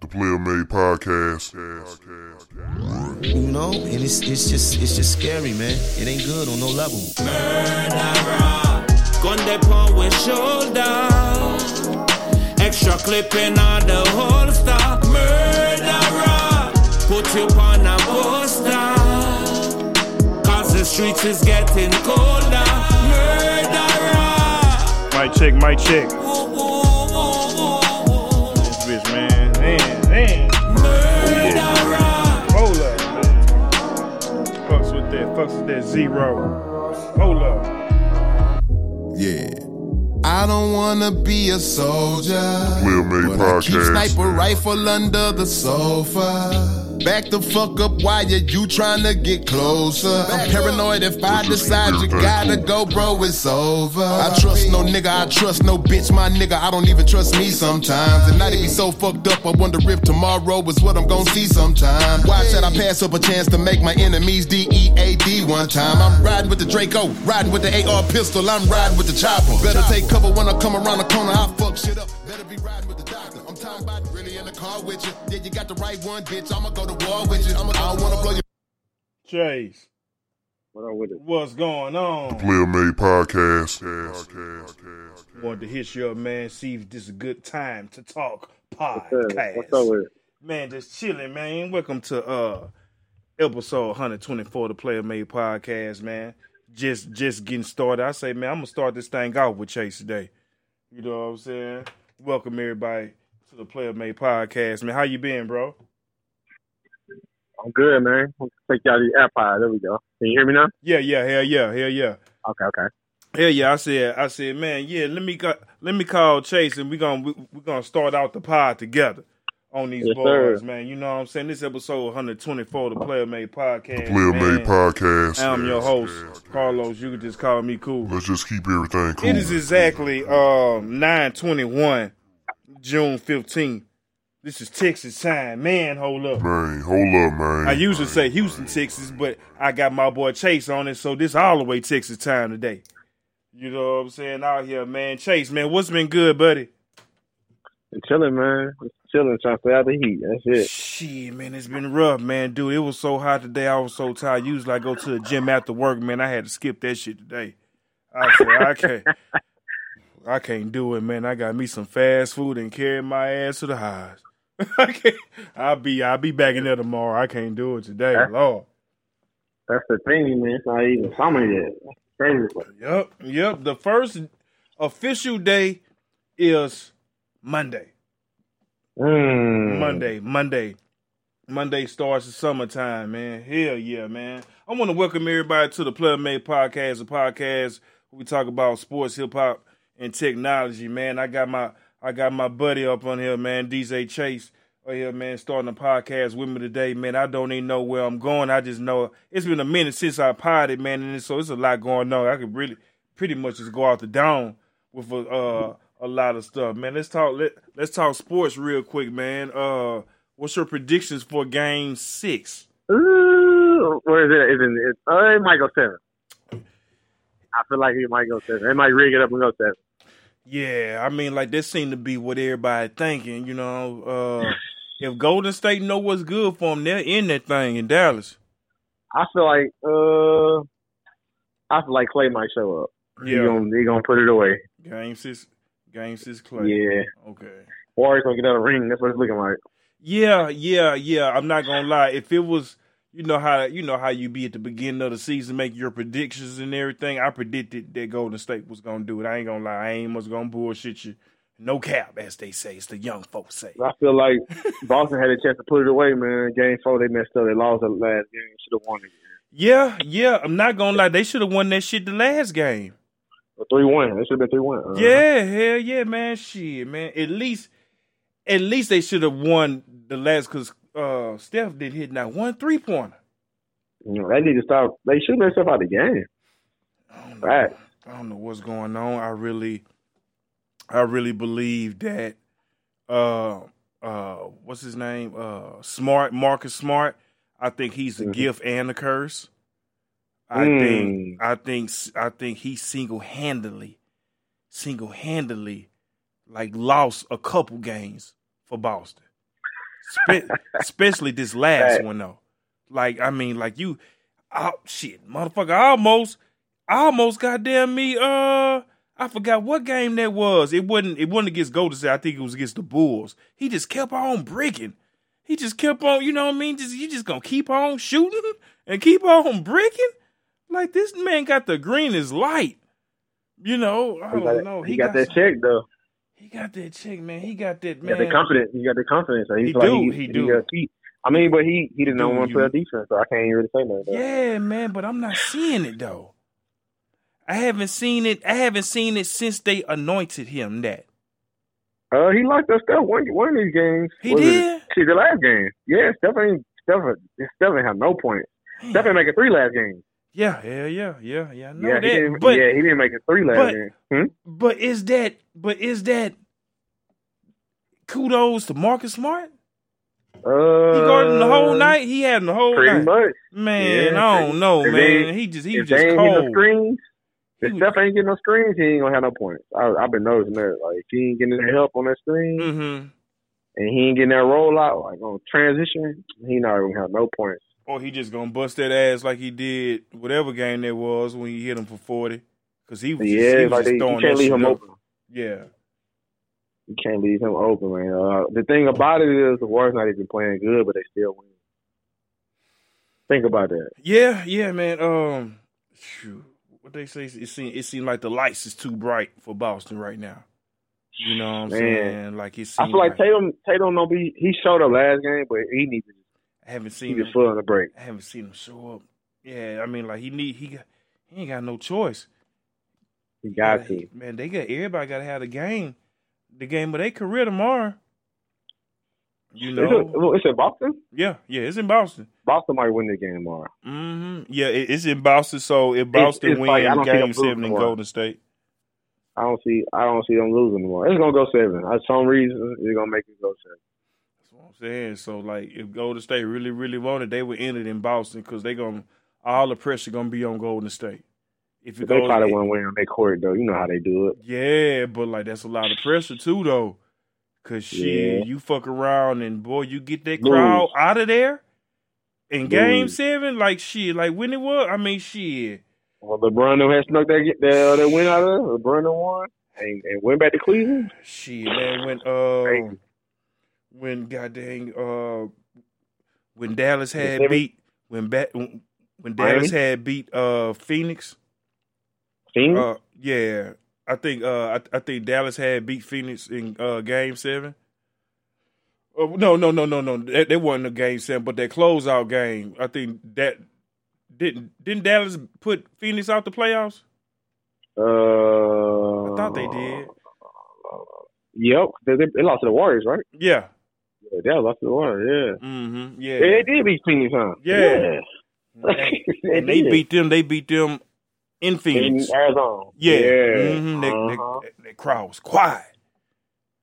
The Player Made Podcast. You know, and it's it's just it's just scary, man. It ain't good on no level. Murderer, gun they on with shoulder. Extra clipping on the holster. Murderer, put you on a poster. Cause the streets is getting colder. Murderer. Mic check, mic check. Fucks with. Fucks with that zero. Hold up. Yeah. I don't wanna be a soldier. Player Made but I keep Podcast. sniper rifle under the sofa. Back the fuck up why you, you trying to get closer. I'm paranoid if I decide you gotta go, bro, it's over. I trust no nigga, I trust no bitch, my nigga. I don't even trust me sometimes. And not to be so fucked up, I wonder if tomorrow is what I'm gonna see sometime. Why should I pass up a chance to make my enemies D-E-A-D one time? I'm riding with the Draco, riding with the AR pistol, I'm riding with the chopper. Better take cover when I come around the corner, I fuck shit up. Car with you. Yeah, you got the right one, bitch. I'ma go to war with you. I'ma, I don't wanna blow your Chase, What up with it? what's going on? Player Made Podcast. Wanted to hit you up, man. See if this is a good time to talk What's up? podcast. What's up with it? Man, just chilling, man. Welcome to uh episode 124 of the Player Made Podcast, man. Just just getting started. I say, man, I'm gonna start this thing off with Chase today. You know what I'm saying? Welcome everybody to the Player Made Podcast, man. How you been, bro? I'm good, man. Let's take y'all the AirPod. There we go. Can you hear me now? Yeah, yeah, hell yeah, hell yeah. Okay, okay. Hell yeah, I said, I said, man, yeah, let me go, let me call Chase and we gonna we, we gonna start out the pod together on these Yes, boys, sir. man. You know what I'm saying? This episode 124 the Player Made Podcast. The Player man. Made Podcast. I'm your host, Carlos. You can just call me cool. Let's just keep everything cool. It is exactly um 921, June 15th. This is Texas time. Man, hold up. Man, hold up, man. I usually say Houston, Texas, but I got my boy Chase on it, so this all the way Texas time today. You know what I'm saying? Out here, man. Chase, man, what's been good, buddy? I'm chilling, man. Just chilling, trying to stay out the heat. That's it. Shit, man, it's been rough, man. Dude, it was so hot today. I was so tired. Usually I go to the gym after work, man. I had to skip that shit today. I said, I can't. I can't do it, man. I got me some fast food and carry my ass to the highs. I can't. I'll be I'll be back in there tomorrow. I can't do it today, Lord. That's the thing, man. It's not even summer yet. That's crazy. Yep, yep. The first official day is Monday. Mm. Monday, Monday. Monday starts the summertime, man. Hell yeah, man. I want to welcome everybody to the Player Made Podcast, a podcast where we talk about sports, hip hop, and technology, man. I got my I got my buddy up on here, man, DJ Chase. Oh here, man, starting a podcast with me today, man. I don't even know where I'm going. I just know it's been a minute since I potted, man, and so it's a lot going on. I could really pretty much just go out the dome with a uh, a lot of stuff, man. Let's talk let let's talk sports real quick, man. Uh what's your predictions for game six? Ooh, where is it? Is it, it, uh, it might go seven. I feel like it might go seven. They might rig it up and go seven. Yeah, I mean, like this seemed to be what everybody thinking. You know, uh, if Golden State know what's good for them, they're in that thing in Dallas. I feel like uh, I feel like Klay might show up. He Yeah, gonna he gonna put it away. game six, game six, Klay. Yeah. Okay. Warriors gonna get out of ring. That's what it's looking like. Yeah, yeah, yeah. I'm not gonna lie. If it was, you know how you know how you be at the beginning of the season, make your predictions and everything. I predicted that Golden State was gonna do it. I ain't gonna lie. I ain't was gonna bullshit you. No cap, as they say. It's the young folks say. I feel like Boston had a chance to put it away, man. Game four, they messed up. They lost the last game. Should have won it. Yeah, yeah. I'm not gonna lie. They should have won that shit the last game. Three one. It should have been three one. Uh-huh. Yeah, hell yeah, man. Shit, man. At least, at least they should have won the last because uh, Steph did hit not one three pointer. You know, they need to stop. They shooting themselves out of the game. I don't know. Right. I don't know what's going on. I really, I really believe that. Uh, uh, what's his name? Uh, Smart Marcus Smart. I think he's a Mhm. gift and a curse. I Mm. think. I think. I think he single handedly, single handedly, like lost a couple games for Boston. Spe- especially this last Right. one though. Like I mean, like you, oh shit, motherfucker, I almost, I almost goddamn me. Uh, I forgot what game that was. It wasn't. It wasn't against Golden State. I think it was against the Bulls. He just kept on breaking. He just kept on. You know what I mean? Just you just gonna keep on shooting and keep on breaking. Like this man got the greenest light. You know, I He don't got, know. he got that check though. He got that check, man. He got that He man. got the confidence. He got the confidence. So he, He like do, He, he do. got keep. I mean, but he he didn't know do, one player defense, so I can't even really say nothing. Yeah, man, but I'm not seeing it though. I haven't seen it. I haven't seen it since they anointed him. That Uh, he locked us up one one of these games. He Was it- did? See the last game. Yeah, Steph ain't Steph. Steph ain't have no points. Steph ain't make a three last game. Yeah, yeah, yeah, yeah, yeah. Know yeah, he that, didn't, but yeah, he didn't make a three last but- game. Hmm? but is that but is that kudos to Marcus Smart? Uh, He guarded him the whole night. He had him the whole Pretty night. much. Man, Yeah. I don't know, man. they- he just he was just getting no cold. screens, He if Steph ain't getting no screens, he ain't gonna have no points. I, I've been noticing that. Like, if he ain't getting that help on that screen, Mm-hmm. and he ain't getting that rollout, like on transition, he not gonna have no points. Or he just gonna bust that ass like he did whatever game that was when he hit him for forty. Cause he was just, Yeah, he was like just they, you throwing can't leave him up. open. Yeah. You can't leave him open, man. Uh, the thing about it is the Warriors not even playing good, but they still win. Think about that. Yeah, yeah, man. Um, shoot, what they say? It seems it seems like the lights is too bright for Boston right now. You know what I'm Man. saying? Like seems I feel like Tatum, Tatum don't be. He showed up last game, but he needs to I haven't seen his him. foot on the break. I haven't seen him show up. Yeah, I mean, like he need he got he ain't got no choice. He got Yeah, to. he- man. They got everybody got to have the game, the game of their career tomorrow. You Is know? it, it's in Boston. Yeah, yeah. It's in Boston. Boston might win the game tomorrow. hmm Yeah, it, it's in Boston. So if Boston it's like, I wins don't see them Game Seven in. Golden State, I don't see. I don't see them losing tomorrow. It's gonna go seven. For some reason, they're gonna make it go seven. That's what I'm saying. So like, if Golden State really, really wanted, they would end it in Boston because they gonna all the pressure gonna be on Golden State. If they probably won't win on their court though. You know how they do it. yeah, but like that's a lot of pressure too, though. Cause shit, Yeah. you fuck around and boy, you get that crowd out of there in Game Seven, like shit, like when it was. I mean, shit. Well, LeBron had snuck that that, that win out of. LeBron won and, and went back to Cleveland. Shit, man, when uh, Crazy. When goddamn uh, when Dallas had beat when ba- when when Miami? Dallas had beat uh Phoenix, Phoenix? uh yeah, I think uh I, I think Dallas had beat Phoenix in uh Game Seven. Uh, no, no, no, no, no. That, that wasn't a game seven, but that closeout game. I think that didn't didn't Dallas put Phoenix out the playoffs? uh, I thought they did. Yep, they, they lost to the Warriors, right? Yeah. Yeah, they lost the Warriors. Yeah, Mm-hmm. yeah, Yeah. they did beat Phoenix, huh? Yeah. yeah. and they beat them. They beat them in in Phoenix. Arizona. Yeah, yeah. hmm That, Uh-huh. that, that crowd was quiet.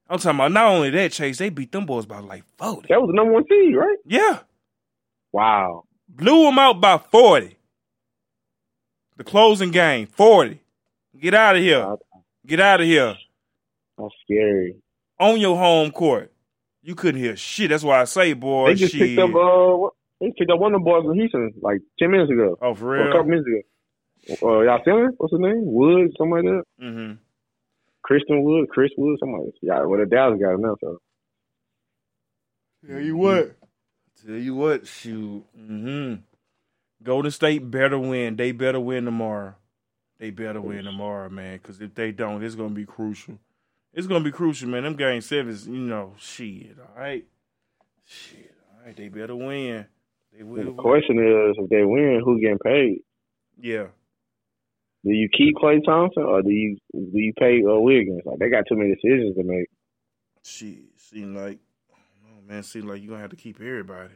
I'm talking about not only that, Chase. They beat them boys by like forty. That was the number one seed, right? Yeah, Wow. blew them out by forty. The closing game, forty. Get out of here. Get out of here. That's scary. On your home court, you couldn't hear shit. That's why I say, boy, They just shit. picked up. Uh, what- they picked up one of the boys from Houston like ten minutes ago, oh, for or a real. couple minutes ago. Uh, y'all feeling? What's his name? Wood, something like that. Mm hmm Christian Wood, Chris Wood, something like that. Yeah, well, the Dallas got him now. So Tell you what. Tell you what, shoot. Mm hmm Golden State better win. They better win tomorrow. They better win tomorrow, man. Because if they don't, it's gonna be crucial. It's gonna be crucial, man. Them game sevens, you know, shit. All right, shit. All right, they better win. They will. the win. question is, if they win, who getting paid? Yeah. Do you keep Klay Thompson or do you do you pay uh, Wiggins? Like they got too many decisions to make. Shit. Seem like, oh man. Seem like you gonna have to keep everybody.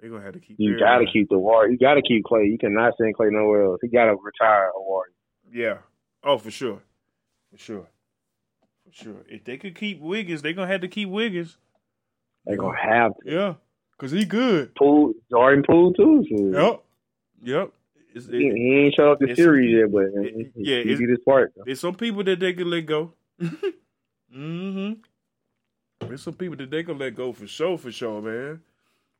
They gonna have to keep. You everybody. gotta keep the war. You gotta keep Klay. You cannot send Klay nowhere else. He gotta retire a Warrior. Yeah. Oh, for sure. For sure. Sure. If they could keep Wiggins, they gonna have to keep Wiggins. They gonna have to. Yeah. Cause he good. Poole, Jordan Poole too. So Yep. Yep. It's, He, it, he ain't show up the series yet, but it- yeah, he did his part. there's some people that they can let go. mm-hmm. There's some people that they can let go for sure, for sure, man.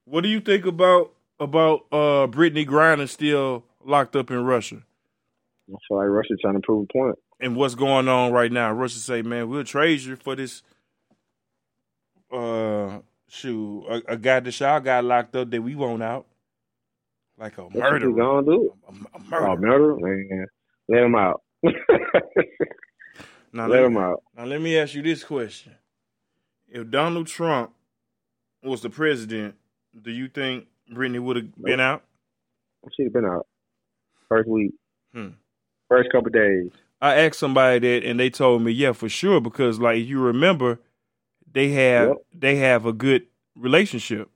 What do you think about about uh Brittney Griner still locked up in Russia? I feel like Russia trying to prove a point. And what's going on right now? Russia say, man, we'll trade you for this uh shoot, a, a guy the Shaw got locked up that we want out. Like a murderer. you gonna do? A, a murderer. murder? Man, let him out. Now, let let, him out. now let me ask you this question. If Donald Trump was the president, do you think Brittney would have been out? She'd have been out first week, Hmm. first couple days. I asked somebody that, and they told me, yeah, for sure, because like you remember, they have Yep. they have a good relationship.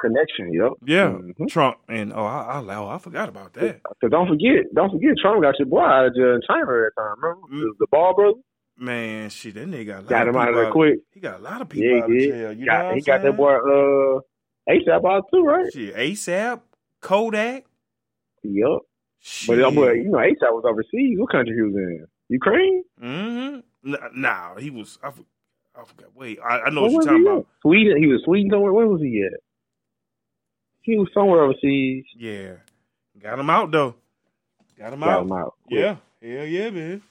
Connection, yep. Yeah, Mhm. Trump and oh, I, I, oh, I forgot about that. So don't forget, don't forget, Trump got your boy out of jail in China at that time. Remember Mm. the ball brother Man, shit, that nigga got a lot got of him out of there quick. He got a lot of people Yeah, out of jail. You know Got, what he I'm got that boy uh ASAP out too, right? Shit, ASAP, Kodak. Yep. Shit. But boy, you know, ASAP was overseas. What country he was in? Ukraine. Mm-hmm. Nah, nah, he was. I, I forgot. Wait, I, I know Where what you're talking about. at? Sweden. He was Sweden somewhere. Where was he at? He was somewhere overseas. Yeah, got him out though. Got him Got out. him out. Yeah, hell yeah, man.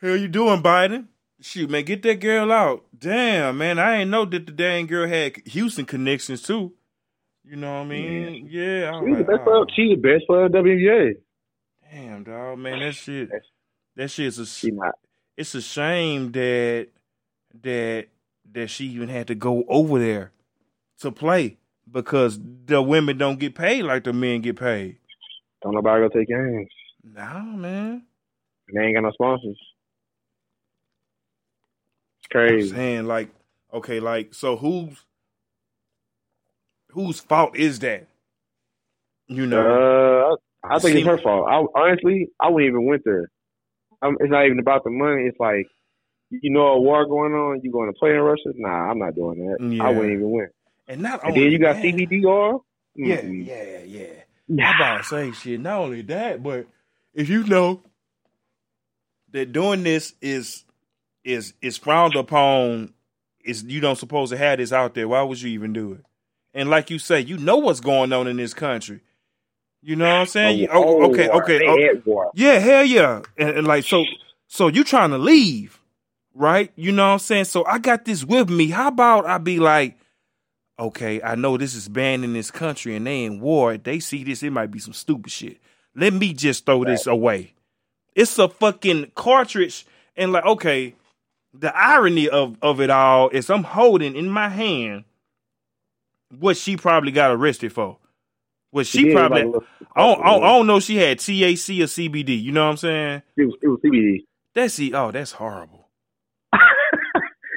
Hell, you doing, Biden? Shoot, man, get that girl out. Damn, man, I ain't know that the dang girl had Houston connections too. You know what I mean? Yeah, I'm She's the best player. She's the best player in WNBA. Damn, dog, man, that shit, that shit's a, it's a shame that that that she even had to go over there to play because the women don't get paid like the men get paid. Don't nobody go take games. Nah, man. And they ain't got no sponsors. It's I'm crazy. saying like, okay, like so who's whose fault is that? You know, Uh, I think it's her fault. I honestly, I wouldn't even went there. Um it's not even about the money. It's like, you know, a war going on. You going to play in Russia? Nah, I'm not doing that. Yeah. I wouldn't even win. and not And only then you got that, CBDR. Yeah, Mm-mm. yeah, yeah. I'm about to say shit. Not only that, but if you know that doing this is is is frowned upon, is you don't supposed to have this out there. Why would you even do it? And like you say, you know what's going on in this country. You know what I'm saying? You- oh, okay, war. okay. They oh, yeah, hell yeah. And, and like so so you trying to leave, right? You know what I'm saying? So I got this with me. How about I be like, okay, I know this is banned in this country and they in war. They see this, it might be some stupid shit. Let me just throw this away. It's a fucking cartridge. And like, okay, the irony of, of it all is I'm holding in my hand what she probably got arrested for. What she Yeah, probably like, I don't, I don't, I don't know if she had THC or CBD. You know what I'm saying? It was, it was CBD. That's e- oh, that's horrible.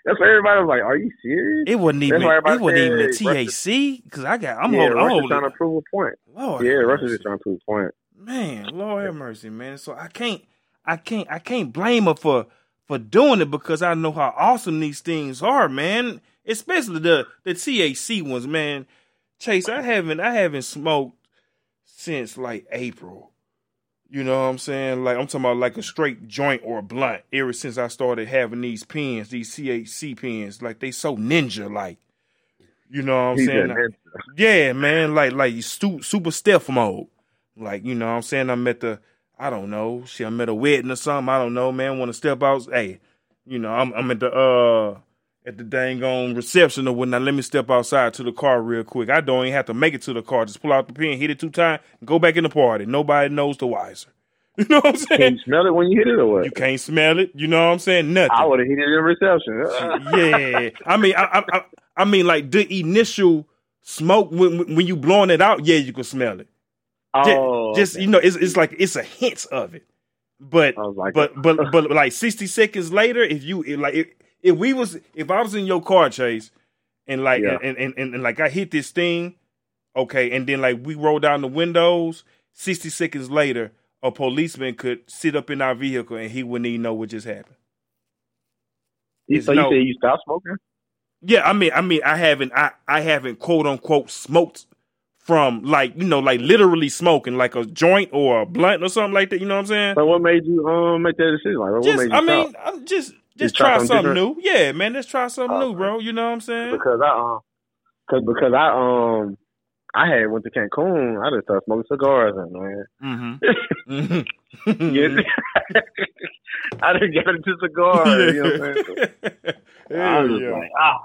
That's why everybody was like, "Are you serious?" It wasn't even it wasn't even a said Russia- because I got I'm yeah, holding, I'm Russia's trying to prove a point. Lord, Yeah, Russia's just trying to prove a point. man, Lord have mercy, man. So I can't, I can't, I can't blame her for for doing it because I know how awesome these things are, man. Especially the the THC ones, man. Chase, I haven't, I haven't smoked since like April. You know what I'm saying? Like I'm talking about like a straight joint or a blunt. Ever since I started having these pens, these THC pens, like they so ninja like. You know what I'm He's saying? ninja. Yeah, man, like like stu- super stealth mode. Like, you know what I'm saying? I'm at the I don't know, shit, I'm at a wedding or something. I don't know, man. Want to step out? Hey, you know, I'm I'm at the uh at the dang on reception or whatnot. Let me step outside to the car real quick. I don't even have to make it to the car. Just pull out the pen, hit it two times, go back in the party. Nobody knows the wiser. You know what I'm saying? you smell it when you hit it or what? You can't smell it. You know what I'm saying? Nothing. I would have hit it in reception. yeah, I mean, I, I, I, I mean, like the initial smoke when when you blowing it out, yeah, you can smell it. Oh, just okay. you know, it's it's like it's a hint of it, but like, but but but like sixty seconds later, if you like if, if we was if I was in your car chase and like Yeah. and, and, and and like I hit this thing, okay, and then like we roll down the windows, sixty seconds later, a policeman could sit up in our vehicle and he wouldn't even know what just happened. So no- you said you stopped smoking? Yeah, I mean, I mean, I haven't, I, I haven't quote unquote smoked from like you know, like literally smoking like a joint or a blunt or something like that. You know what I'm saying? So what made you um make that decision? Like, what Just, made you I mean, stop? I'm just, just Just try try something something new. Yeah, man, let's try something new, bro. You know what I'm saying? because I um, cause because I um, I had went to Cancun. I just started smoking cigars, and man, Mm-hmm. yes, I didn't get into cigars. You know what I'm saying? So I was yeah. like, ah,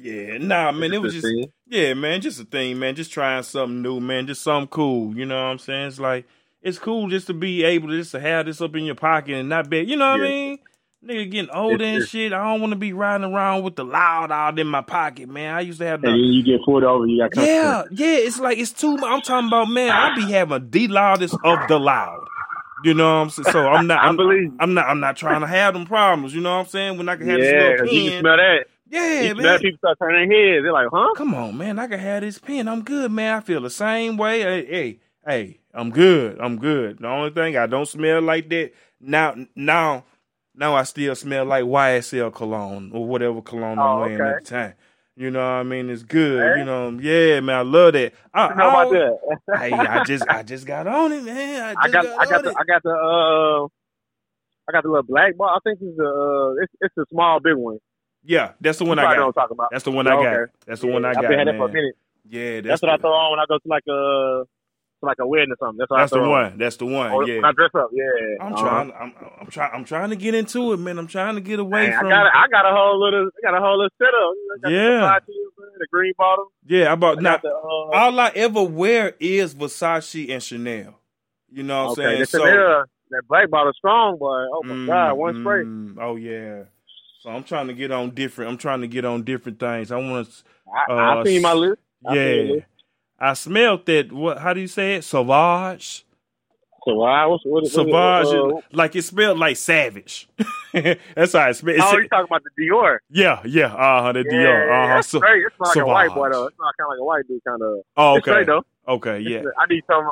yeah, nah, man, it was just thing. yeah, man, just a thing, man, just trying something new, man, just something cool. You know what I'm saying? It's like it's cool just to be able to just to have this up in your pocket and not be, you know what I mean? Nigga getting older and shit. I don't want to be riding around with the loud out in my pocket, man. I used to have that. and then you get pulled over. You got yeah, yeah. It's like it's too. I'm talking about, man. I be having the loudest of the loud. You know what I'm saying? So I'm not. I'm. I'm not. I'm not trying to have them problems. You know what I'm saying? When I can have this Yeah, little 'cause you can smell that. Yeah, you man. people start turning heads. They're like, huh? Come on, man. I can have this pen. I'm good, man. I feel the same way. Hey, hey, hey, I'm good. I'm good. The only thing I don't smell like that now. Now, now I still smell like YSL cologne or whatever cologne I'm Oh, wearing okay. at the time. You know what I mean? It's good. Hey. You know, yeah, man. I love that. I, You know about that? hey, I just, I just got on it, man. I, I just got, I got the, it. I got the, uh, I got the little black ball. I think it's a uh, it's, it's the small big one. yeah, that's the one you I got. I'm talking about. That's the one I got. Okay. That's the one I got. I've been had that for a minute. Yeah, that's, That's, what I throw on when I go to like a, to like a wedding or something. That's That's I the on. one. That's the one. Or Yeah. When I dress up, yeah. I'm Uh-huh. trying. I'm, I'm trying. I'm trying to get into it, man. I'm trying to get away Man, I from. got, I got a whole little, I got a whole little setup. I got Yeah. The, Versace, the green bottle. yeah, I bought. I Now, the, uh, all I ever wear is Versace and Chanel. You know what I'm saying? the Chanel, that black bottle strong, boy. Oh my Mm, god, one spray. mm, oh yeah. So I'm trying to get on different. I'm trying to get on different things. I want to. I, Uh, I seen my list. I Yeah. I smelled that. What? How do you say it? Sauvage. What's what? Sauvage. Uh, like it smelled like savage. That's how it smelled. oh, you talking about the Dior? yeah, yeah. Uh huh. The Dior. Uh huh. that's So, great. It's not like a white boy though. It's not kind of like a white dude kind of. oh, okay. though. Okay. Yeah. It's- I need some.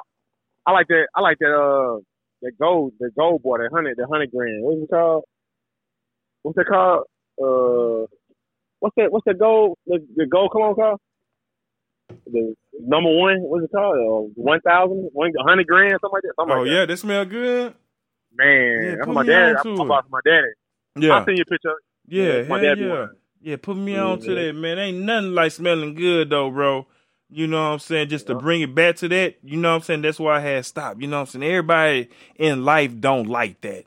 I like that. I like that. Uh, that gold, the gold boy, that hundred, the hundred grand. What's it called? What's it called? Uh, what's that? What's the gold? The, the gold cologne called? The number one. What's it called? Uh, one thousand, one hundred grand, something like that. Something Oh like yeah, that smell good. man. Yeah, put my dad. on to I it. bought for my daddy. Yeah. I'll send you a picture. Yeah, my dad yeah. one. Yeah, put me Yeah, on to that, man. Ain't nothing like smelling good though, bro. You know what I'm saying? Just to bring it back to that, you know what I'm saying? That's why I had stopped. You know what I'm saying? Everybody in life don't like that.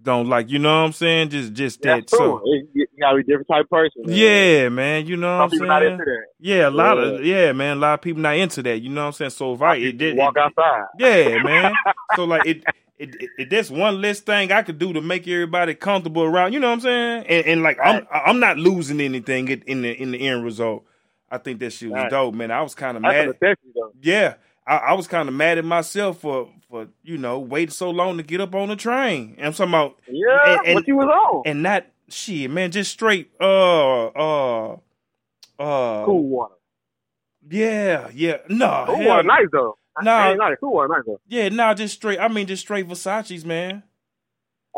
Don't like, you know what I'm saying? Just just that. So You, you gotta be a different type of person. man. yeah, man. You know Some what I'm saying? into that. Yeah, a lot of yeah, man. A lot of people not into that. You know what I'm saying? So if I it, did Walk outside. yeah, man. So like it, it, it, it that's one less thing I could do to make everybody comfortable around. You know what I'm saying? And, and like I'm I'm not losing anything in the in the end result. I think that shit was Right. dope, man. I was kind of mad. Yeah, I, I was kind of mad at myself for for you know waiting so long to get up on the train. And I'm talking about Yeah, And- and- what you was on? and not shit, man. Just straight uh uh uh cool water. Yeah, yeah. No, Cool water nice though. Nah. Nice. Cool water nice though. Yeah, nah, just straight. I mean, just straight Versace's, man.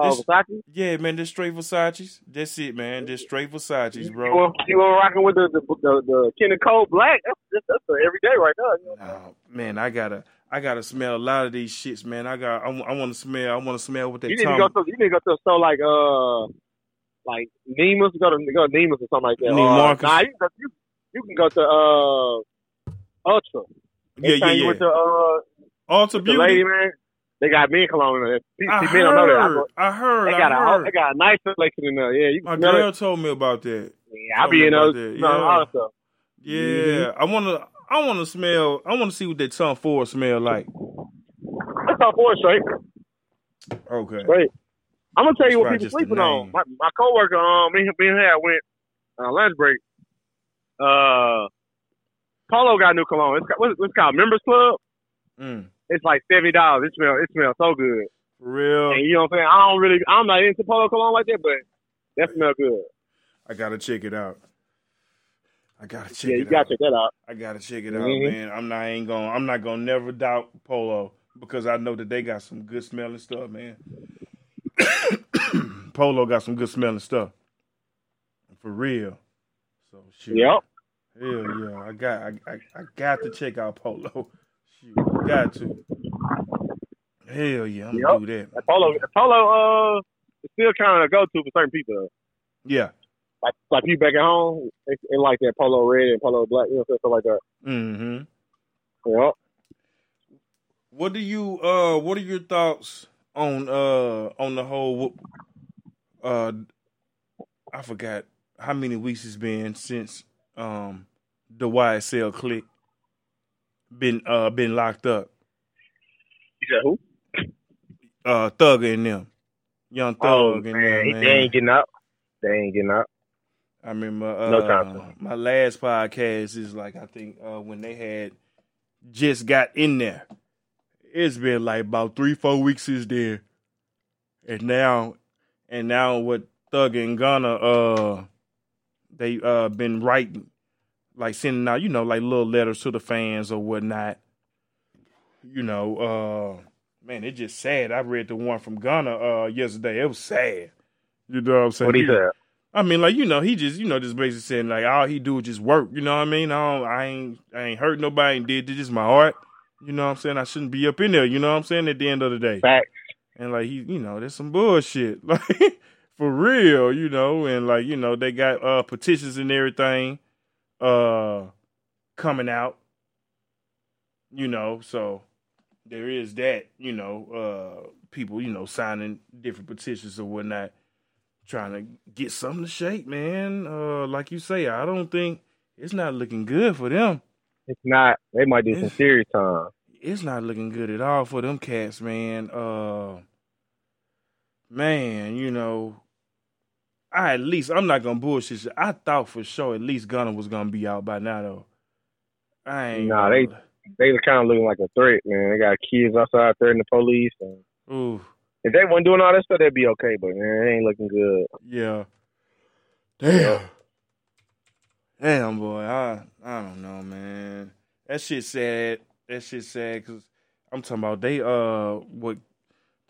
Oh, This- Versace. Yeah, man, just straight Versace's. That's it, man. Just straight Versace's, You bro. were, you were rocking with the the the, the Kenneth Cole Black. That's that's, that's everyday right now. You? Nah, man, I gotta, I gotta smell a lot of these shits, man. I got, I, want to smell, I want to smell what they You need to go to you need to go to a store like uh like Nemus. Go to go to Nemus or something like that. Or, Nah, you can go, you, you can go to uh Ulta. yeah, Anytime yeah, You went to uh Ulta Beauty. lady man. They got men cologne in there. I men don't know that. I heard, go- I heard, They I got a they got a nice selection in there. Yeah, you My girl it. told me about that. Yeah, I be me in those, yeah. that. Yeah, Mm-hmm. I wanna, I wanna smell, I wanna see what that Tom Ford smell like. That's all four straight. Okay. Straight. I'm gonna tell you what people sleeping on. My my coworker, um, me, me and her went on lunch break. Uh, Polo got new cologne. It's, got- what's, called Members Club. Mm, It's like seventy dollars. It smells it smells so good. real. And you know what I'm saying? I don't really I'm not into Polo cologne like that, but that smells good. I gotta check it out. I gotta check yeah, it you gotta out. check that out. I gotta check it out, Mhm. man. I'm not ain't gonna I'm not gonna never doubt Polo because I know that they got some good smelling stuff, man. Polo got some good smelling stuff. For real. So shit. Yep. Hell yeah. I got I, I, I got to check out Polo. Shoot, got to. Hell yeah, I'm Yep. gonna do that. Polo, Polo, uh, it's still kind of a go to for certain people. Yeah. Like like you back at home, they, they like that polo red and polo black, you know, stuff like that. Mm-hmm. Yeah. What do you uh what are your thoughts on uh on the whole uh I forgot how many weeks it's been since um the YSL click been uh been locked up. You said who? Uh Thugger and them. Young Thug Oh and man, them, he- man. they ain't getting up. They ain't getting up. I remember uh, No time. my last podcast is like I think uh, when they had just got in there. It's been like about three, four weeks since then. And now and now what Thug and Gunna uh they uh been writing like sending out, you know, like little letters to the fans or whatnot. You know, uh man, it's just sad. I read the one from Gunna uh yesterday. It was sad. You know what I'm saying? What he said? I mean, like you know, he just you know just basically saying like all he do is just work. You know what I mean? I don't, I ain't I ain't hurt nobody and did this is my art. You know what I'm saying? I shouldn't be up in there. You know what I'm saying? At the end of the day, Facts. and like he, you know, there's some bullshit like for real. You know, and like you know they got uh petitions and everything uh coming out. You know, so there is that. You know, uh people you know signing different petitions or whatnot trying to get something to shake, man. Uh, like you say, I don't think it's not looking good for them. It's not. They might do some serious time. It's not looking good at all for them cats, man. Uh, man, you know, I at least I'm not gonna bullshit. you. I thought for sure at least Gunna was gonna be out by now, though. I ain't. Nah, gonna- They were kind of looking like a threat, man. They got kids outside threatening the police. And Ooh, if they weren't doing all that stuff, they'd be okay. But man, it ain't looking good. yeah. Damn. Damn, boy. I I don't know, man. That shit sad. That shit sad because I'm talking about they uh what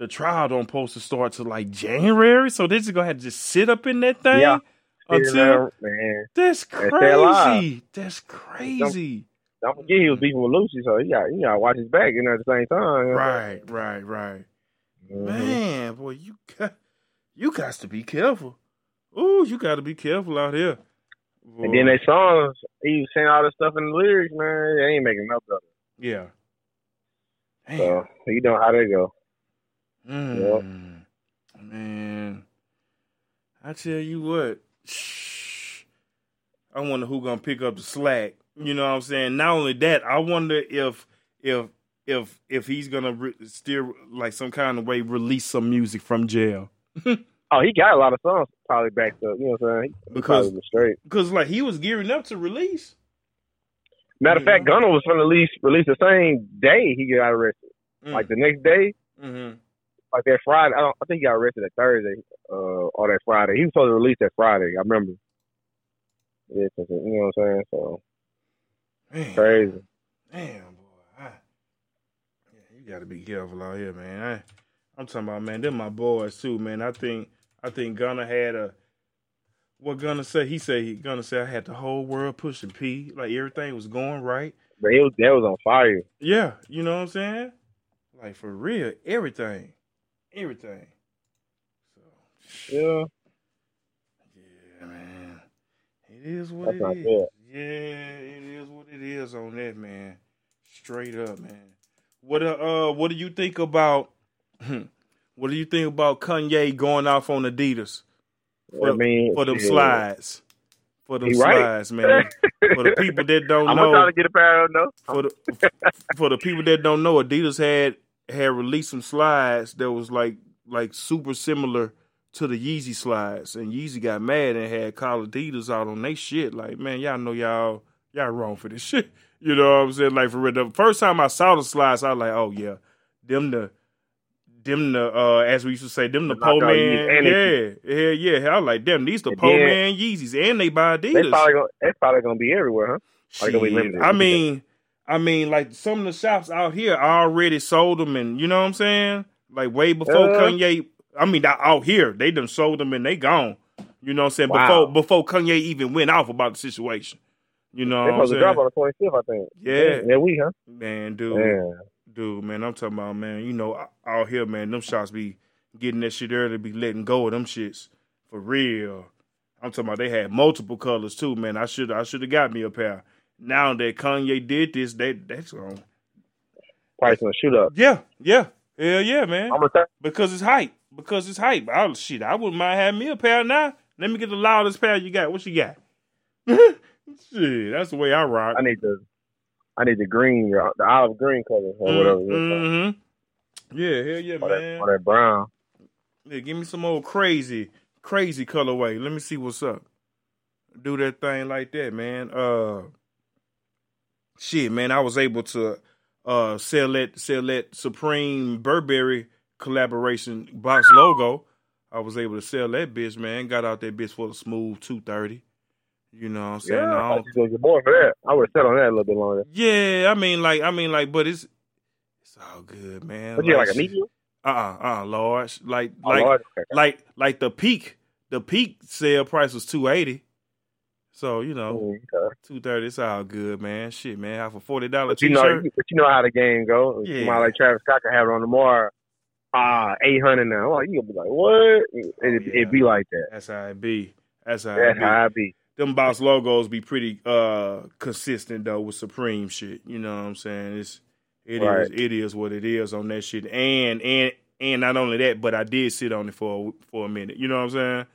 the trial don't supposed to start till like January, so they just gonna have to just sit up in that thing Yeah. until man, that's crazy. That's crazy. don't forget he was beefing with Lucci, so he got he got to watch his back. You know, at the same time. you know? Right, right, right. Mhm. Man, boy, you got you got to be careful. Ooh, you got to be careful out here. And then Boy. they songs, he was saying all this stuff in the lyrics, man. They ain't making no better. yeah. Damn. So you know how they go. Mm. Man, I tell you what, shh, I wonder who gonna pick up the slack. You know what I'm saying? Not only that, I wonder if if if if he's gonna re- still like some kind of way release some music from jail Oh, he got a lot of songs probably backed up. You know what I'm saying? He Because- straight. because like he was gearing up to release. Matter of fact. Gunna was to release release the same day he got arrested. Mm. Like the next day, mm-hmm. Like that Friday. I don't. I think he got arrested that Thursday, uh, or that Friday. He was supposed to release that Friday. I remember. Yeah, you know what I'm saying. So Man. crazy. Damn, boy. I, yeah, you got to be careful out here, man. I, I'm talking about, man. They're my boys too, man. I think, I think Gunna had a. What Gunna say? He said he Gunna said I had the whole world pushing P, like everything was going right. But it was that was on fire. Yeah, you know what I'm saying? Like for real, everything, everything. So Yeah. yeah, man. It is what That's it good. Yeah, it is what it is on that, man. Straight up, man. What uh, uh what do you think about what do you think about Kanye going off on Adidas for, I mean, for them shit. slides? For them He right. slides, man. for the people that don't I'm know, to get a pair of them though. for the for the people that don't know, Adidas had had released some slides that was like like super similar to the Yeezy slides, and Yeezy got mad and had called Adidas out on they shit. Like, man, y'all know y'all y'all wrong for this shit. You know what I'm saying? Like for real. The first time I saw the slides, I was like, oh yeah, them the them the uh as we used to say, them the The po man. Yeah, yeah, yeah. I was like them. These the And po man Yeezys, and they buy They Adidas. probably gonna, they probably gonna be everywhere, huh? Be I mean, I mean, like some of the shops out here already sold them, and you know what I'm saying? Like way before Uh. Kanye. I mean, out here they done sold them and they gone. You know what I'm saying? Wow. Before before Kanye even went off about the situation. You know They what I'm supposed to drop on the 25th, I think. Yeah. Yeah, we, huh? Man, dude, Yeah. dude, man, I'm talking about man. You know, out here, man, them shots be getting that shit early, be letting go of them shits for real. I'm talking about they had multiple colors too, man. I should I should have got me a pair. Now that Kanye did this, that that's on. Price gonna shoot up. Yeah, yeah, hell yeah, man. Because it's hype. Because it's hype. I shit, I wouldn't mind having me a pair now. Let me get the loudest pair you got. What you got? shit, that's the way I rock. I need the, I need the green, the olive green color or whatever. Mm-hmm. Yeah, hell yeah, Or that, man. or that brown. Yeah, give me some old crazy, crazy colorway. Let me see what's up. Do that thing like that, man. Uh, shit, man. I was able to uh sell that sell that Supreme Burberry collaboration box logo. I was able to sell that bitch, man. Got out that bitch for the smooth two thirty. You know what I'm saying? Yeah, I I was more for that. I would have sat on that a little bit longer. yeah, I mean, like, I mean, like, but it's it's all good, man. But you like a medium? Uh uh uh large. Like Oh, like. Okay. like like the peak the peak sale price was two eighty. So you know Mm, okay. two thirty. It's all good, man. Shit, man. Have a forty dollar But you know, but you know how the game goes. Yeah. Somebody like Travis Scott can have it on tomorrow. Ah, eight hundred now. You gonna be like, what? It, yeah. it be like that. That's how it be. That's how it That's be. how I be. Them boss logos be pretty uh consistent though with Supreme shit. You know what I'm saying? It's it is Right. it is what it is on that shit. And and and not only that, but I did sit on it for a, for a minute. You know what I'm saying?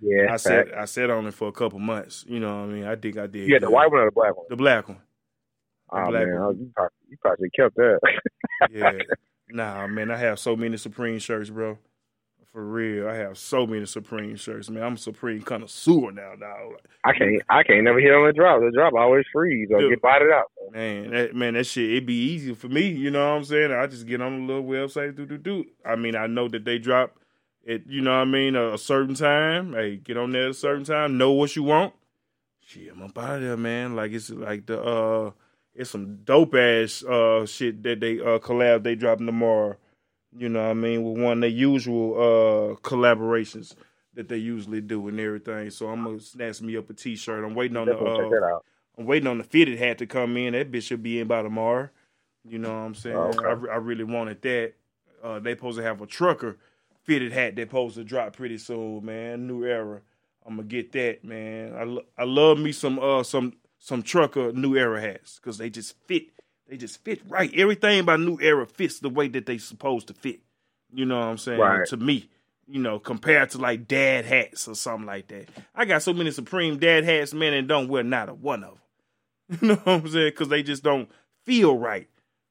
Yeah, I sat I sat on it for a couple months. You know what I mean? I think I did. Yeah, the white one or the black one? The black one. Oh black man, one. you probably you probably kept that. Yeah. nah, man, I have so many Supreme shirts, bro. For real, I have so many Supreme shirts, man. I'm a Supreme connoisseur now, dog. I can't I can't never hit on the drop. The drop always freeze or Dude. get botted out. man, that, man, that shit, it'd be easy for me. You know what I'm saying? I just get on the little website, do do do. I mean, I know that they drop at, you know what I mean, a, a certain time. Hey, get on there at a certain time. Know what you want. Shit, I'm up out of there, man. Like it's like the uh, it's some dope ass uh shit that they uh collab they dropping tomorrow. You know what I mean? With one of their usual uh collaborations that they usually do and everything. So I'm gonna snatch me up a t shirt. I'm waiting on the Definitely check uh. I'm waiting on the fitted hat to come in. That bitch should be in by tomorrow. You know what I'm saying? Okay. I, I really wanted that. Uh, they supposed to have a trucker fitted hat they supposed to drop pretty soon, man. New era. I'm gonna get that, man. I, lo- I love me some uh some some trucker new era hats because they just fit. They just fit right. Everything by new era fits the way that they supposed to fit. You know what I'm saying? Right. To me, you know, compared to like dad hats or something like that. I got so many Supreme dad hats, man, and don't wear not a one of them. You know what I'm saying? Because they just don't feel right.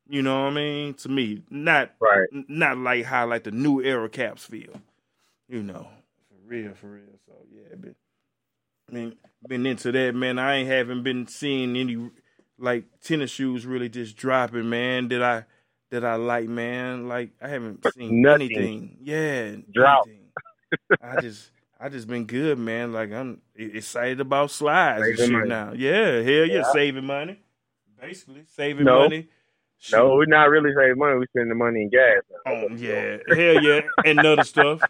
You know what I mean? To me, not Right. n- not like how like the new era caps feel. You know, for real, for real. So yeah, been been been into that, man. I ain't haven't been seeing any like tennis shoes really just dropping, man. That I that I like, man. Like I haven't seen Nothing. anything. Yeah, Drought. anything. I just I just been good, man. Like I'm excited about slides and shit money. now. Yeah, hell yeah, Yeah. saving money. Basically, saving No. money. Shit. No, we're not really saving money. We spending the money in gas. Oh yeah, hell yeah, and other stuff,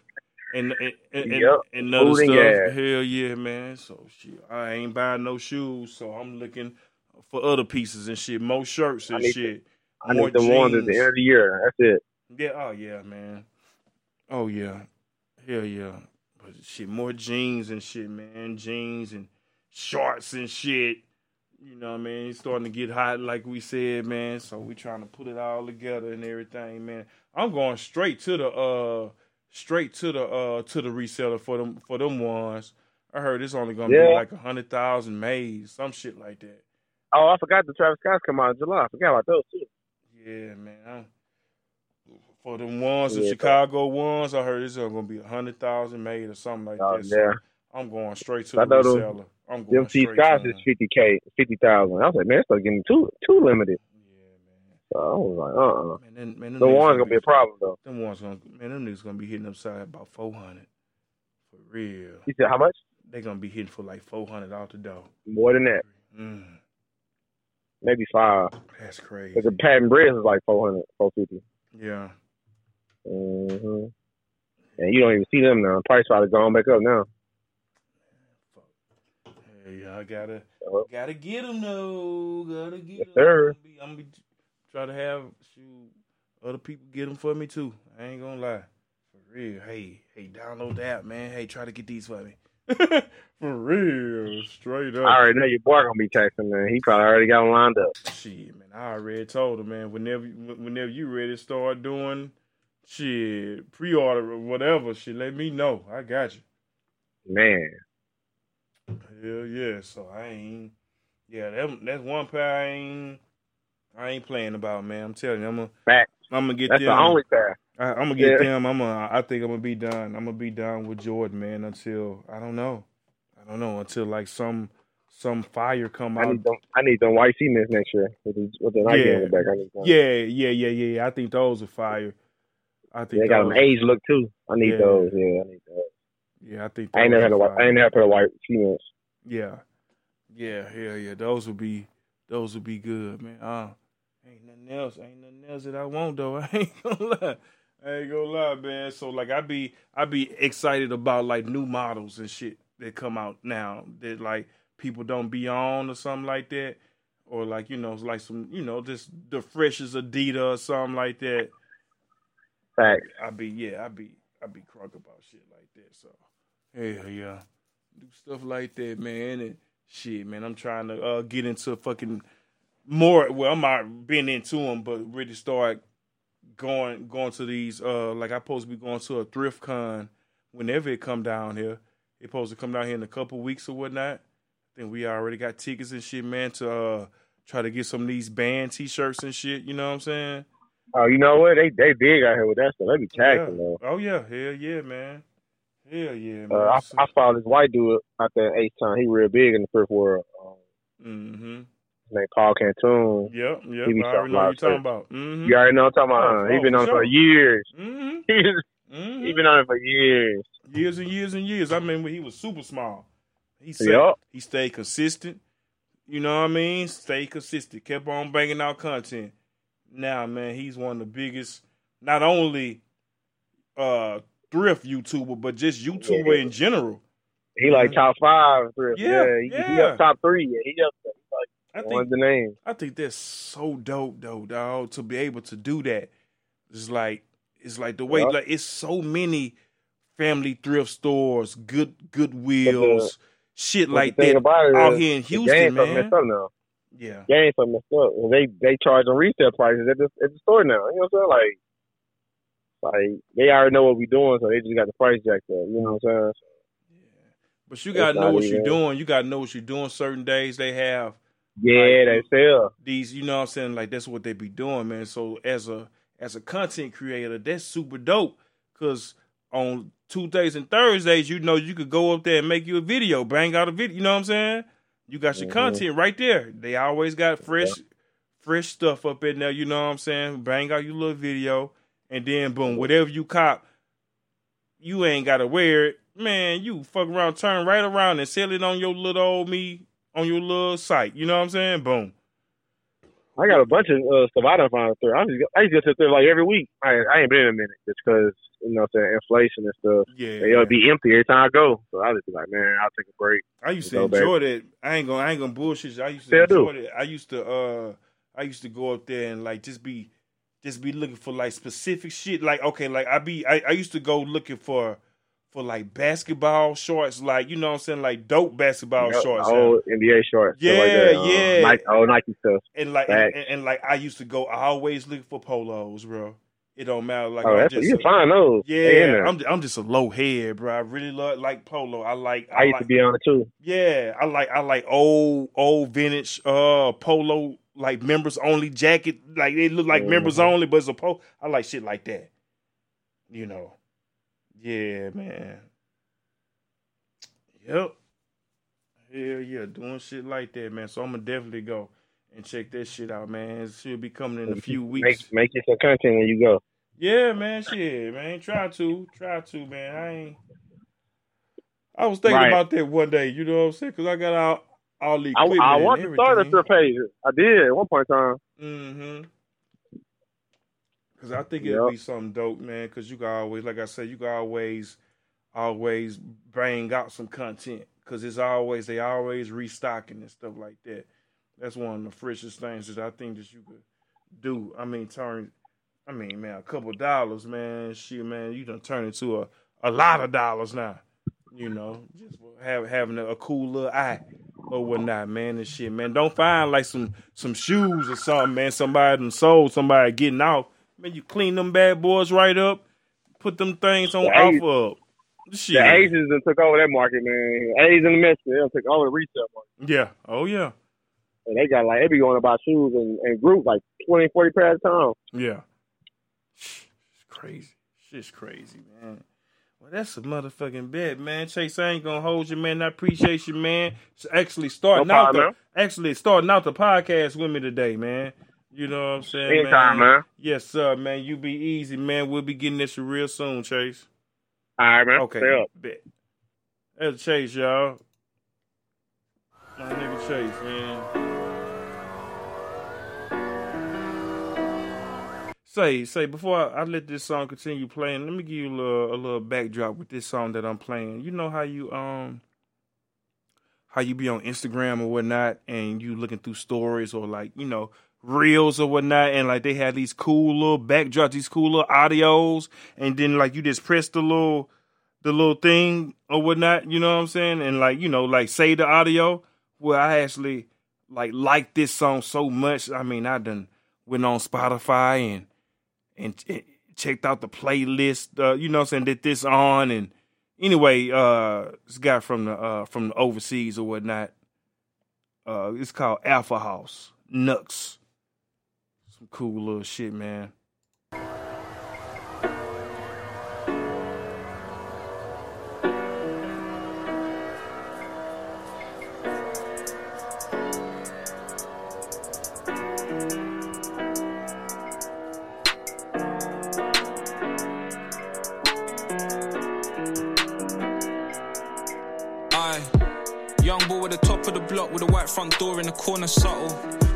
and and and, and, Yep. and other Food stuff. gas. Hell yeah, man. So shit, I ain't buying no shoes, so I'm looking for other pieces and shit, more shirts and I shit. I more need the ones at the end of the year. That's it. Yeah, oh yeah, man. Oh yeah, hell yeah. But shit, more jeans and shit, man. Jeans and shorts and shit. You know what I mean? It's starting to get hot, like we said, man. So we trying to put it all together and everything, man. I'm going straight to the uh, straight to the uh, to the reseller for them for them ones. I heard it's only gonna be like a hundred thousand made, some shit like that. Oh, I forgot the Travis Scott's come out in July. I forgot about those too. Yeah, man. I'm- for them ones, the Yeah, Chicago ones, I heard it's gonna be a hundred thousand made or something like Oh, that. So yeah. I'm going straight to the know them- reseller. I'm going Them T Scotts is fifty k, fifty thousand. I was like, man, it's getting too too limited. Yeah, man. So I was like, uh, uh Man, them, man, them the one's gonna be a problem though. Them ones gonna man, them niggas gonna be hitting upside about four hundred. For real. You said how much? They gonna be hitting for like four hundred out the door. More than that, Mm, maybe five. that's crazy. Because the patent breast is like 400, 450. Yeah. Mm-hmm. And you don't even see them now. Price probably gone back up now. Hey, I gotta Uh, gotta get them though. Gotta get Yes, them. sir. I'm gonna, be, I'm be, try to have shoot other people get them for me too. I ain't gonna lie, for real. Hey, hey, download the app, man. Hey, try to get these for me. for real, straight up. I already know your boy gonna be texting, man. He probably already got him lined up. Shit, man. I already told him, man. Whenever, whenever you ready to start doing shit, pre-order or whatever, shit, let me know. I got you. Man, Hell yeah. So I ain't. Yeah, that, that's one pair I ain't. I ain't playing about, man. I'm telling you, I'm gonna. I'm gonna get that's them. the only pair. I, I'm gonna get Yeah. them. I'm gonna. I think I'm gonna be done. I'm gonna be done with Jordan, man. Until I don't know. I don't know until like some some fire come out. I need them. I need them white cements next year with the with the Nike Yeah. on the back. I need them. Yeah, yeah, yeah, yeah. I think those are fire. I think They got those, them age look too. I need Yeah. those. Yeah, I need those. Yeah, I think I ain't never had a white. I ain't never put a white cements. Yeah, yeah, yeah, yeah. Those would be those would be good, man. Uh, ain't nothing else. Ain't nothing else that I want though. I ain't gonna lie. I ain't gonna lie, man. So like, I be I be excited about like new models and shit that come out now that like people don't be on or something like that, or like you know like some you know just the freshest Adidas or something like that. Facts. I be yeah, I be I be crunk about shit like that. So hell yeah, do stuff like that, man. And shit, man, I'm trying to uh, get into fucking more. Well, I'm not been into them, but really start going going to these. Uh, like I supposed to be going to a thrift con whenever it come down here. It supposed to come down here in a couple weeks or whatnot. I think we already got tickets and shit, man, to uh, try to get some of these band T-shirts and shit. You know what I'm saying? Oh, you know what? They they big out here with that stuff. They be Yeah. taxing though. Oh yeah, hell yeah, man. Hell yeah, man. Uh, I, I saw this white dude out there eight Town. He real big in the thrift world. Um, mm-hmm. his name Paul Cantoon. Yep, yep. He be I already know what you're talking about. Mm-hmm. You already know I'm talking about. Oh, huh? he been on it sure. for years. Mm-hmm. He's Mm-hmm. he been on it for years. years and years and years. I remember he was super small. He said Yup. he stayed consistent. You know what I mean? Stay consistent. Kept on banging out content. Now, man, he's one of the biggest, not only uh thrift YouTuber, but just YouTuber Yeah. in general. He like mm-hmm. top five thrift. Yeah, Yeah, he, he up top three. Yeah, he up there. I think like one of the names. I think that's so dope, though, dog. To be able to do that, it's like it's like the way Yeah. like it's so many family thrift stores, good Goodwills, shit like that out is, here in Houston, man. messed up now. Yeah, Game so messed up. They they charge them retail prices at the at the store now. You know what I'm saying? Like, like they already know what we're doing, so they just got the price jacked up. You know what I'm saying? but you gotta know what you're doing. You gotta know what you're doing. Certain days they have Yeah, Like, they sell. these, you know what I'm saying? Like that's what they be doing, man. So as a as a content creator, that's super dope. Cause on Tuesdays and Thursdays, you know you could go up there and make you a video, bang out a video, you know what I'm saying? You got your Mhm. content right there. They always got fresh fresh stuff up in there, you know what I'm saying? Bang out your little video and then boom, whatever you cop, you ain't gotta wear it. Man, you fuck around, turn right around and sell it on your little old me on your little site. You know what I'm saying? Boom. I got a bunch of uh, stuff I done found through. I used to go, I used to go to thrift like every week. I I ain't been in a minute just because you know what I'm saying inflation and stuff. Yeah. It'll be empty every time I go. So I just be like, man, I'll take a break. I used to back. enjoy that. I ain't gonna I ain't gonna bullshit. you. I used to enjoy that. I used to uh I used to go up there and like just be just be looking for like specific shit. Like okay, like I be I, I used to go looking for for like basketball shorts, like you know what I'm saying, like dope basketball Yep, shorts. Old NBA shorts. Yeah, like that. Um, yeah. Nike, old Nike stuff. and like and, and, and, like I used to go I always looking for polos, bro. It don't matter. Like oh, just you find those. Yeah. I'm I'm just a low head, bro. I really love like polo. I like I used like, to be on it too. Yeah, I like I like old old vintage uh polo like members only jacket. Like they look like members Mhm. only, but it's a polo. I like shit like that. You know. Yeah, man. Yep. Hell yeah, doing shit like that, man. So I'm gonna definitely go and check that shit out, man. It should be coming in a few weeks. Make make some content when you go. Yeah, man, shit, man. Try to, try to, man. I ain't. I was thinking Right. about that one day. You know what I'm saying? Because I got all all the I, equipment. I and want to start a thrift page. I did at one point in time. Mm-hmm. Because I think it'd Yep. be something dope, man. Because you can always, like I said, you can always, always bring out some content. Because it's always they always restocking and stuff like that. That's one of the freshest things that I think that you could do. I mean, turn I mean, man, a couple dollars, man. Shit, man, you done turn into a, a lot of dollars now. You know, just have, having a, a cool little eye or whatnot, man, and shit, man. Don't find like some some shoes or something, man. Somebody done sold somebody getting out. Man, you clean them bad boys right up, put them things on The OfferUp. Shit. The Asians done took over that market, man. Asians and the Mexicans, they done took over the retail market. Yeah. Oh yeah. And they got like they be going about shoes and, and groups like 20, 40 pairs at a time. Yeah. It's crazy. Shit's crazy, man. Well, that's a motherfucking bet, man. Chase, I ain't gonna hold you, man. I appreciate you, man. It's actually starting No out problem, the actually starting out the podcast with me today, man. You know what I'm saying? Anytime, man. Yes, sir, man. You be easy, man. We'll be getting this real soon, Chase. All right, man. Okay. Stay up. Bet. That's Chase, y'all. My nigga Chase, man. Say, say, before I, I let this song continue playing, let me give you a little, a little backdrop with this song that I'm playing. You know how you um how you be on Instagram or whatnot, and you looking through stories or like you know reels or whatnot, and like they have these cool little backdrops, these cool little audios, and then like you just press the little the little thing or whatnot, you know what I'm saying? And like, you know, like say the audio. Well, I actually like like this song so much. I mean, I done went on Spotify and and, and checked out the playlist, uh, you know I'm saying, did this on and anyway, uh this guy from the uh from the overseas or whatnot. Uh it's called Alpha House. Knucks. Some cool little shit, man. Young boy with the top of the block with a white front door in the corner, subtle.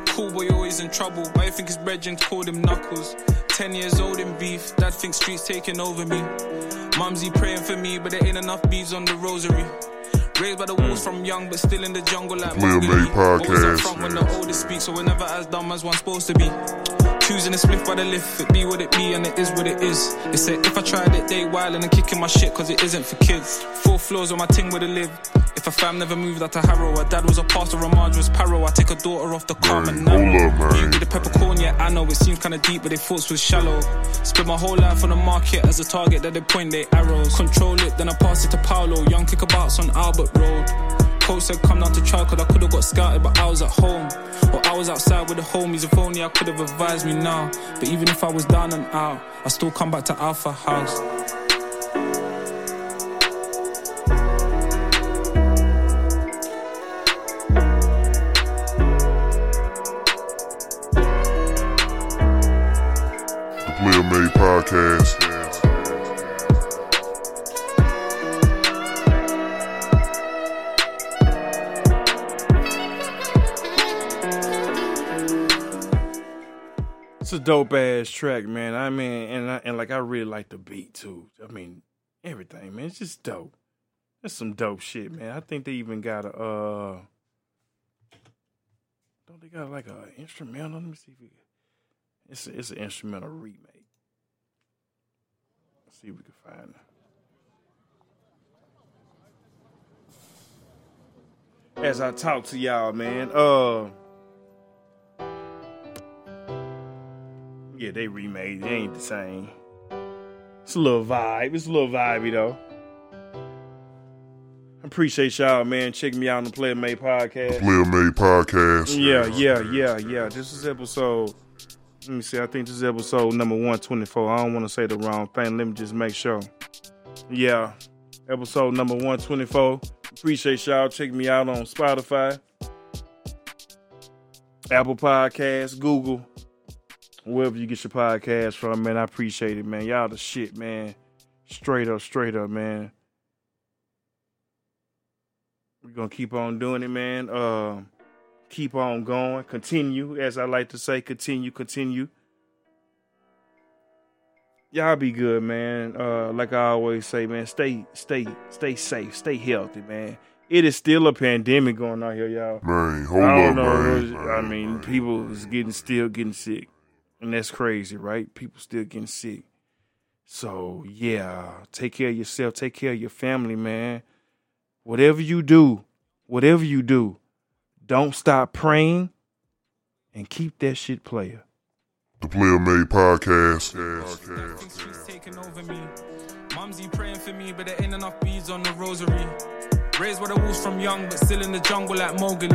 Cool boy always in trouble. Why you think his brethren called him Knuckles? Ten years old in beef, dad thinks streets taking over me. Mumsy praying for me, but there ain't enough beads on the rosary. Raised by the wolves from young, but still in the jungle like Lil. May Always up Podcast. front when the oldest speaks, so we're never as dumb as one's supposed to be. Choosing a spliff by the lift, it be what it be and it is what it is. They say if I tried it, they wild and I'm kicking my shit cause it isn't for kids. Four floors on my ting where they live. If a fam never moved out to Harrow, her dad was a pastor, a Marge was paro. I take a daughter off the car and hold narrow. up, man. You with the peppercorn, yeah, I know it seems kinda deep, but they thoughts was shallow. Spent my whole life on the market as a target that they point their arrows. Control it, then I pass it to Paolo. Young kickabouts on Albert Road. Coach said come down to trial cause I could've got scouted, but I was at home. Was outside with the homies, if only I could've advised me now. But even if I was down and out, I still come back to Alpha House. Player Made Podcast. It's a dope ass track, man. I mean, and I, and like I really like the beat too. I mean, everything, man. It's just dope. That's some dope shit, man. I think they even got a uh don't they got like a instrumental? Let me see if we it's a, it's an instrumental remake. Let's see if we can find it. As I talk to y'all, man, uh Yeah, they remade it. Ain't the same. It's a little vibe. It's a little vibey though. I appreciate y'all, man. Check me out on the Player Made podcast. The Player Made Podcast. Yeah, yeah, yeah, yeah. This is episode. Let me see. I think this is episode number one twenty four. I don't want to say the wrong thing. Let me just make sure. Yeah, episode number one twenty four. Appreciate y'all. Check me out on Spotify, Apple Podcasts, Google, wherever you get your podcast from. Man, I appreciate it, man. Y'all the shit, man. Straight up, straight up, man. We're gonna keep on doing it, man. Uh, keep on going. Continue, as I like to say, continue, continue. Y'all be good, man. Uh, like I always say, man, stay, stay, stay safe, stay healthy, man. It is still a pandemic going on here, y'all. Man, hold I up, don't know. man. I mean, people is getting still getting sick. And that's crazy, right? People still getting sick. So, yeah, take care of yourself, take care of your family, man. Whatever you do, whatever you do, don't stop praying and keep that shit player. The Player Made Podcast. Think she's taking over me. Mumsy praying for me, but there ain't enough beads on the rosary. Raised by the wolves from young, but still in the jungle like Mowgli.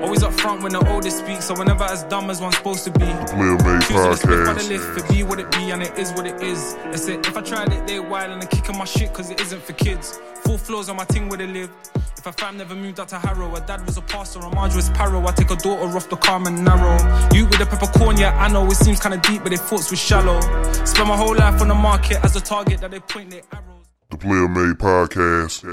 Always up front when the oldest speaks, so we're never as dumb as one's supposed to be. Player Made Choosing to split by the Podcast. lift, it be what it be, and it is what it is. That's it. If I tried it, they wild and I'm kicking my shit, cause it isn't for kids. Four floors on my ting where they live. If a fam never moved out to Harrow, her dad was a pastor, and Marge was Paro. I take a daughter off the calm and narrow. You with a peppercorn, yeah, I know it seems kinda deep, but their thoughts were shallow. Spend my whole life on the market as a target that they point their arrows. The Player Made Podcast.